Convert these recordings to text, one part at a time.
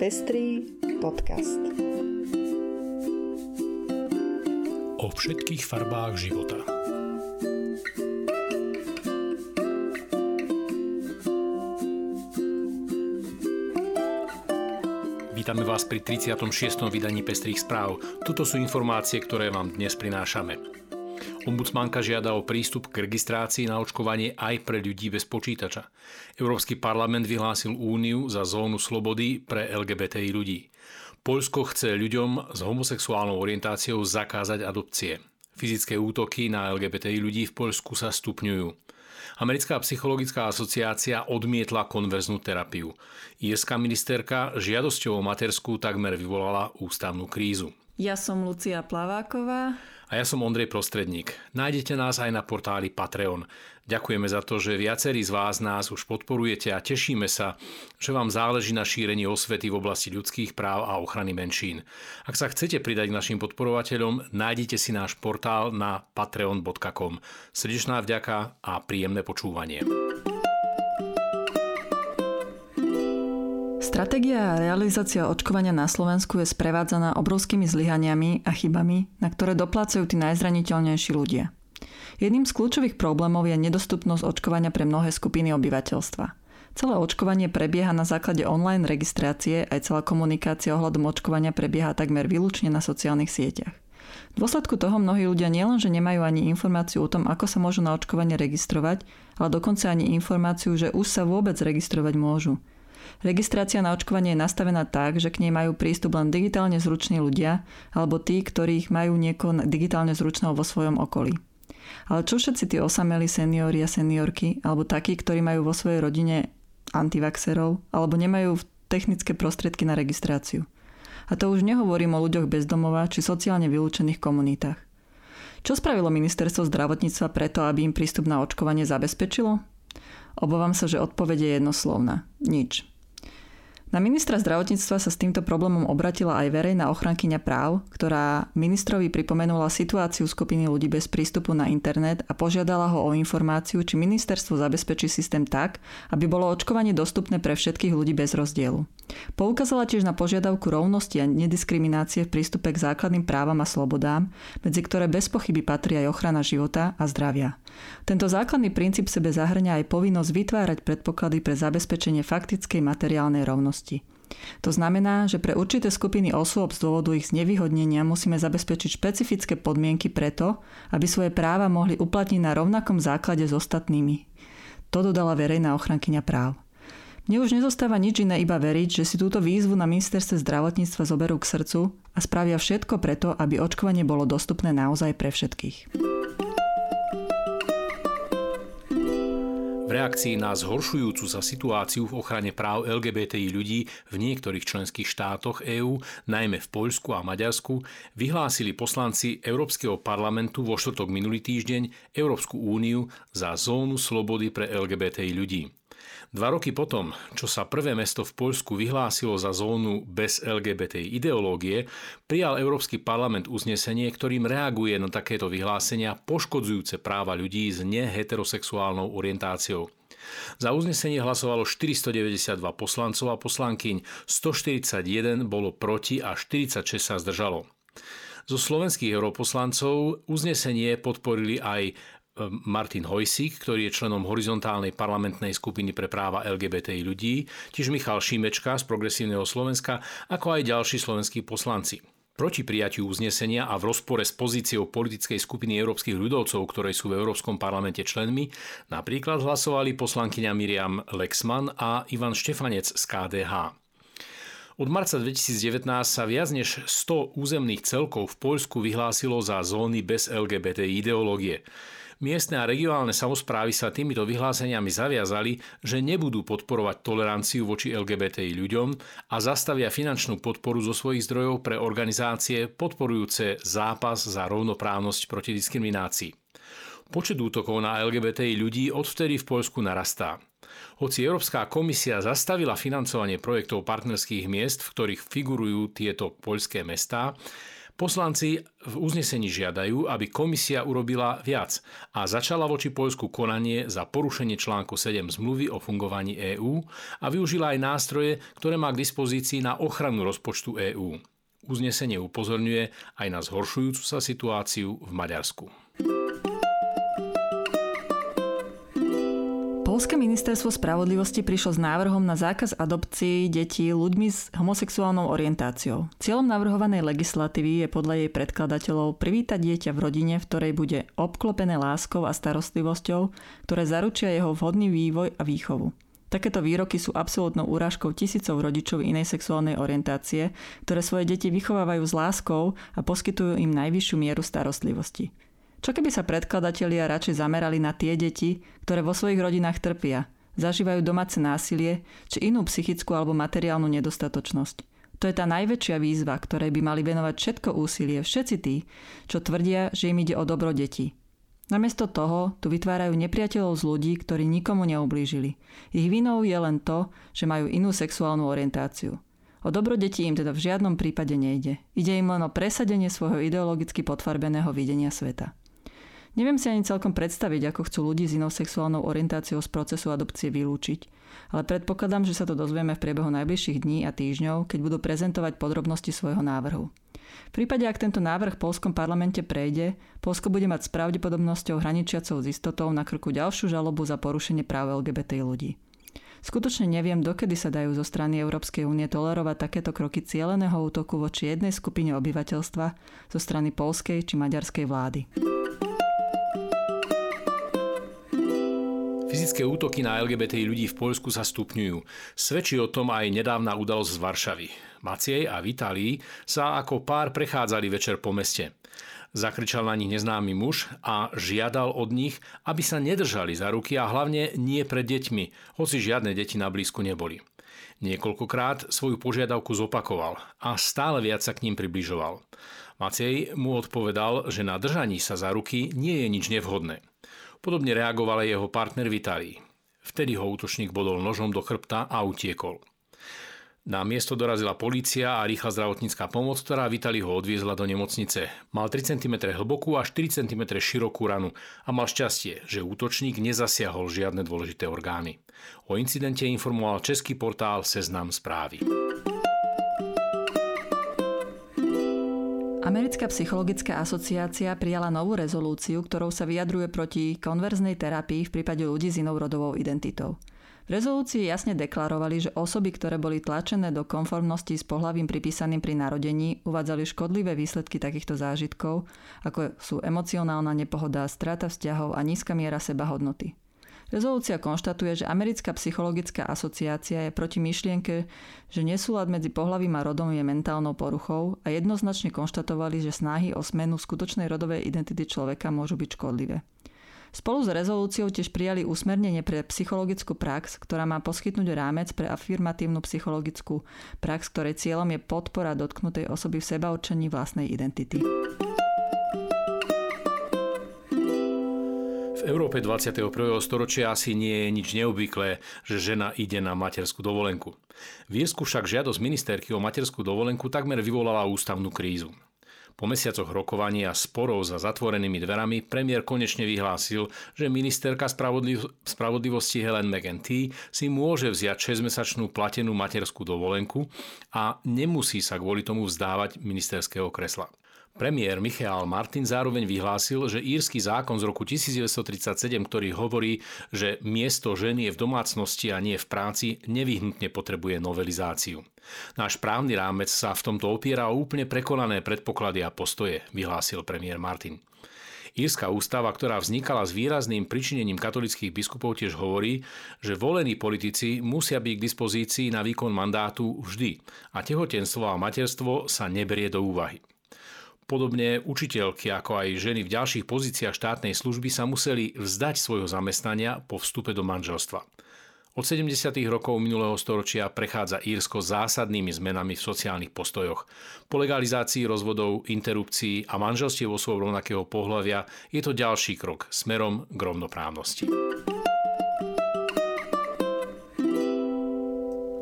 Pestrý podcast. O všetkých farbách života. Vítame vás pri 36. vydaní Pestrých správ. Tuto sú informácie, ktoré vám dnes prinášame. Ombudsmanka žiada o prístup k registrácii na očkovanie aj pre ľudí bez počítača. Európsky parlament vyhlásil úniu za zónu slobody pre LGBTI ľudí. Poľsko chce ľuďom s homosexuálnou orientáciou zakázať adopcie. Fyzické útoky na LGBTI ľudí v Poľsku sa stupňujú. Americká psychologická asociácia odmietla konverznú terapiu. Jeská ministerka žiadosťou o matersku takmer vyvolala ústavnú krízu. Ja som Lucia Plaváková. A ja som Ondrej Prostredník. Nájdete nás aj na portáli Patreon. Ďakujeme za to, že viacerí z vás nás už podporujete a tešíme sa, že vám záleží na šírení osvety v oblasti ľudských práv a ochrany menšín. Ak sa chcete pridať k našim podporovateľom, nájdete si náš portál na patreon.com. Srdečná vďaka a príjemné počúvanie. Stratégia a realizácia očkovania na Slovensku je sprevádzaná obrovskými zlyhaniami a chybami, na ktoré doplácajú tí najzraniteľnejší ľudia. Jedným z kľúčových problémov je nedostupnosť očkovania pre mnohé skupiny obyvateľstva. Celé očkovanie prebieha na základe online registrácie, aj celá komunikácia ohľadom očkovania prebieha takmer výlučne na sociálnych sieťach. V dôsledku toho mnohí ľudia nielenže nemajú ani informáciu o tom, ako sa môžu na očkovanie registrovať, ale dokonca ani informáciu, že už sa vôbec registrovať môžu. Registrácia na očkovanie je nastavená tak, že k nej majú prístup len digitálne zruční ľudia alebo tí, ktorých majú niekoho digitálne zručného vo svojom okolí. Ale čo všetci tí osamelí seniori a seniorky alebo takí, ktorí majú vo svojej rodine antivaxerov alebo nemajú technické prostriedky na registráciu? A to už nehovorím o ľuďoch bezdomova či sociálne vylúčených komunitách. Čo spravilo ministerstvo zdravotníctva preto, aby im prístup na očkovanie zabezpečilo? Obávam sa, že odpovede je jednoslovná. Nič. Na ministra zdravotníctva sa s týmto problémom obratila aj verejná ochrankyňa práv, ktorá ministrovi pripomenula situáciu skupiny ľudí bez prístupu na internet a požiadala ho o informáciu, či ministerstvo zabezpečí systém tak, aby bolo očkovanie dostupné pre všetkých ľudí bez rozdielu. Poukázala tiež na požiadavku rovnosti a nediskriminácie v prístupe k základným právam a slobodám, medzi ktoré bez pochyby patrí aj ochrana života a zdravia. Tento základný princíp sebe zahrňa aj povinnosť vytvárať predpoklady pre zabezpečenie faktickej materiálnej rovnosti. To znamená, že pre určité skupiny osôb z dôvodu ich znevýhodnenia musíme zabezpečiť špecifické podmienky preto, aby svoje práva mohli uplatniť na rovnakom základe s ostatnými. To dodala verejná ochrankyňa práv. Mne už nezostáva nič iné iba veriť, že si túto výzvu na ministerstve zdravotníctva zoberú k srdcu a spravia všetko preto, aby očkovanie bolo dostupné naozaj pre všetkých. V reakcii na zhoršujúcu sa situáciu v ochrane práv LGBTI ľudí v niektorých členských štátoch EÚ, najmä v Poľsku a Maďarsku, vyhlásili poslanci Európskeho parlamentu vo štvrtok minulý týždeň Európsku úniu za zónu slobody pre LGBTI ľudí. Dva roky potom, čo sa prvé mesto v Poľsku vyhlásilo za zónu bez LGBT ideológie, prijal Európsky parlament uznesenie, ktorým reaguje na takéto vyhlásenia poškodzujúce práva ľudí s neheterosexuálnou orientáciou. Za uznesenie hlasovalo 492 poslancov a poslankyň, 141 bolo proti a 46 sa zdržalo. Zo slovenských europoslancov uznesenie podporili aj Martin Hojsík, ktorý je členom horizontálnej parlamentnej skupiny pre práva LGBTI ľudí, tiež Michal Šímečka z Progresívneho Slovenska, ako aj ďalší slovenskí poslanci. Proti prijatiu uznesenia a v rozpore s pozíciou politickej skupiny európskych ľudovcov, ktoré sú v Európskom parlamente členmi, napríklad hlasovali poslankyňa Miriam Lexman a Ivan Štefanec z KDH. Od marca 2019 sa viac než 100 územných celkov v Poľsku vyhlásilo za zóny bez LGBT ideológie. Miestne a regionálne samozprávy sa týmito vyhláseniami zaviazali, že nebudú podporovať toleranciu voči LGBTI ľuďom a zastavia finančnú podporu zo svojich zdrojov pre organizácie podporujúce zápas za rovnoprávnosť proti diskriminácii. Počet útokov na LGBTI ľudí odvtedy v Poľsku narastá. Hoci Európska komisia zastavila financovanie projektov partnerských miest, v ktorých figurujú tieto poľské mestá, Poslanci v uznesení žiadajú, aby komisia urobila viac a začala voči Poľsku konanie za porušenie článku 7 zmluvy o fungovaní EÚ a využila aj nástroje, ktoré má k dispozícii na ochranu rozpočtu EÚ. Uznesenie upozorňuje aj na zhoršujúcu sa situáciu v Maďarsku. Ministerstvo spravodlivosti prišlo s návrhom na zákaz adopcií detí ľuďmi s homosexuálnou orientáciou. Cieľom navrhovanej legislatívy je podľa jej predkladateľov privítať dieťa v rodine, v ktorej bude obklopené láskou a starostlivosťou, ktoré zaručia jeho vhodný vývoj a výchovu. Takéto výroky sú absolútnou úražkou tisícov rodičov inej sexuálnej orientácie, ktoré svoje deti vychovávajú s láskou a poskytujú im najvyššiu mieru starostlivosti. Čo keby sa predkladatelia radšej zamerali na tie deti, ktoré vo svojich rodinách trpia, zažívajú domáce násilie či inú psychickú alebo materiálnu nedostatočnosť. To je tá najväčšia výzva, ktorej by mali venovať všetko úsilie všetci tí, čo tvrdia, že im ide o dobro detí. Namiesto toho tu vytvárajú nepriateľov z ľudí, ktorí nikomu neublížili. Ich vinou je len to, že majú inú sexuálnu orientáciu. O dobro detí im teda v žiadnom prípade nejde. Ide im len o presadenie svojho ideologicky potvarbeného videnia sveta. Neviem si ani celkom predstaviť, ako chcú ľudí s inou sexuálnou orientáciou z procesu adopcie vylúčiť, ale predpokladám, že sa to dozvieme v priebehu najbližších dní a týždňov, keď budú prezentovať podrobnosti svojho návrhu. V prípade, ak tento návrh v polskom parlamente prejde, Polsko bude mať s pravdepodobnosťou hraničiacou s istotou na krku ďalšiu žalobu za porušenie práv LGBT ľudí. Skutočne neviem, dokedy sa dajú zo strany Európskej únie tolerovať takéto kroky cieleného útoku voči jednej skupine obyvateľstva zo strany polskej či maďarskej vlády. Fyzické útoky na LGBTI ľudí v Poľsku sa stupňujú. Svedčí o tom aj nedávna udalosť z Varšavy. Maciej a Vitalí sa ako pár prechádzali večer po meste. Zakričal na nich neznámy muž a žiadal od nich, aby sa nedržali za ruky a hlavne nie pred deťmi, hoci žiadne deti na blízku neboli. Niekoľkokrát svoju požiadavku zopakoval a stále viac sa k ním približoval. Maciej mu odpovedal, že na držaní sa za ruky nie je nič nevhodné. Podobne reagoval aj jeho partner Vitalí. Vtedy ho útočník bodol nožom do chrbta a utiekol. Na miesto dorazila polícia a rýchla zdravotnícká pomoc, ktorá Vitali ho odviezla do nemocnice. Mal 3 cm hlbokú a 4 cm širokú ranu a mal šťastie, že útočník nezasiahol žiadne dôležité orgány. O incidente informoval český portál Seznam správy. Americká psychologická asociácia prijala novú rezolúciu, ktorou sa vyjadruje proti konverznej terapii v prípade ľudí s inou rodovou identitou. V rezolúcii jasne deklarovali, že osoby, ktoré boli tlačené do konformnosti s pohľavím pripísaným pri narodení, uvádzali škodlivé výsledky takýchto zážitkov, ako sú emocionálna nepohoda, strata vzťahov a nízka miera sebahodnoty. Rezolúcia konštatuje, že Americká psychologická asociácia je proti myšlienke, že nesúlad medzi pohlavím a rodom je mentálnou poruchou a jednoznačne konštatovali, že snahy o smenu skutočnej rodovej identity človeka môžu byť škodlivé. Spolu s rezolúciou tiež prijali usmernenie pre psychologickú prax, ktorá má poskytnúť rámec pre afirmatívnu psychologickú prax, ktorej cieľom je podpora dotknutej osoby v sebaurčení vlastnej identity. V Európe 21. storočia asi nie je nič neobvyklé, že žena ide na materskú dovolenku. V Írsku však žiadosť ministerky o materskú dovolenku takmer vyvolala ústavnú krízu. Po mesiacoch rokovania a sporov za zatvorenými dverami premiér konečne vyhlásil, že ministerka spravodliv- spravodlivosti Helen McEntee si môže vziať 6-mesačnú platenú materskú dovolenku a nemusí sa kvôli tomu vzdávať ministerského kresla. Premiér Michael Martin zároveň vyhlásil, že írsky zákon z roku 1937, ktorý hovorí, že miesto ženy je v domácnosti a nie v práci, nevyhnutne potrebuje novelizáciu. Náš právny rámec sa v tomto opiera o úplne prekonané predpoklady a postoje, vyhlásil premiér Martin. Írska ústava, ktorá vznikala s výrazným pričinením katolických biskupov, tiež hovorí, že volení politici musia byť k dispozícii na výkon mandátu vždy a tehotenstvo a materstvo sa neberie do úvahy. Podobne učiteľky, ako aj ženy v ďalších pozíciách štátnej služby sa museli vzdať svojho zamestnania po vstupe do manželstva. Od 70. rokov minulého storočia prechádza Írsko zásadnými zmenami v sociálnych postojoch. Po legalizácii rozvodov, interrupcií a manželstiev osôb rovnakého pohľavia je to ďalší krok smerom k rovnoprávnosti.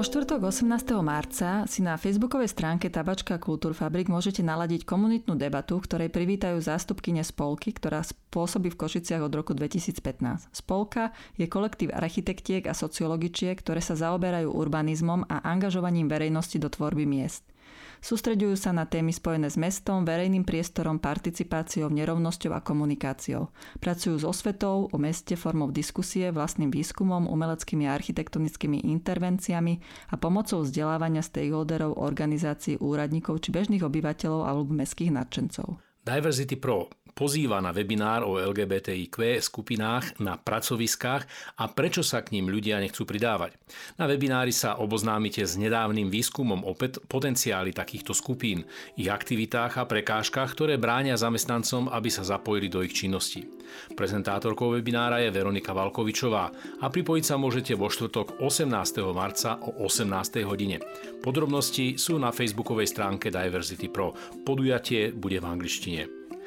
Vo štvrtok 18. marca si na facebookovej stránke Tabačka Kultúrfabrik môžete naladiť komunitnú debatu, ktorej privítajú zástupkyne Spolky, ktorá pôsobí v Košiciach od roku 2015. Spolka je kolektív architektiek a sociologičiek, ktoré sa zaoberajú urbanizmom a angažovaním verejnosti do tvorby miest. Sústreďujú sa na témy spojené s mestom, verejným priestorom, participáciou, nerovnosťou a komunikáciou. Pracujú s osvetou o meste formou diskusie, vlastným výskumom, umeleckými a architektonickými intervenciami a pomocou vzdelávania stakeholderov, organizácií, úradníkov či bežných obyvateľov alebo mestských nadšencov. Diversity Pro pozýva na webinár o LGBTIQ skupinách na pracoviskách a prečo sa k ním ľudia nechcú pridávať. Na webinári sa oboznámite s nedávnym výskumom o potenciáli takýchto skupín, ich aktivitách a prekážkach, ktoré bránia zamestnancom, aby sa zapojili do ich činnosti. Prezentátorkou webinára je Veronika Valkovičová a pripojiť sa môžete vo štvrtok 18. marca o 18. hodine. Podrobnosti sú na facebookovej stránke Diversity Pro. Podujatie bude v angličtine.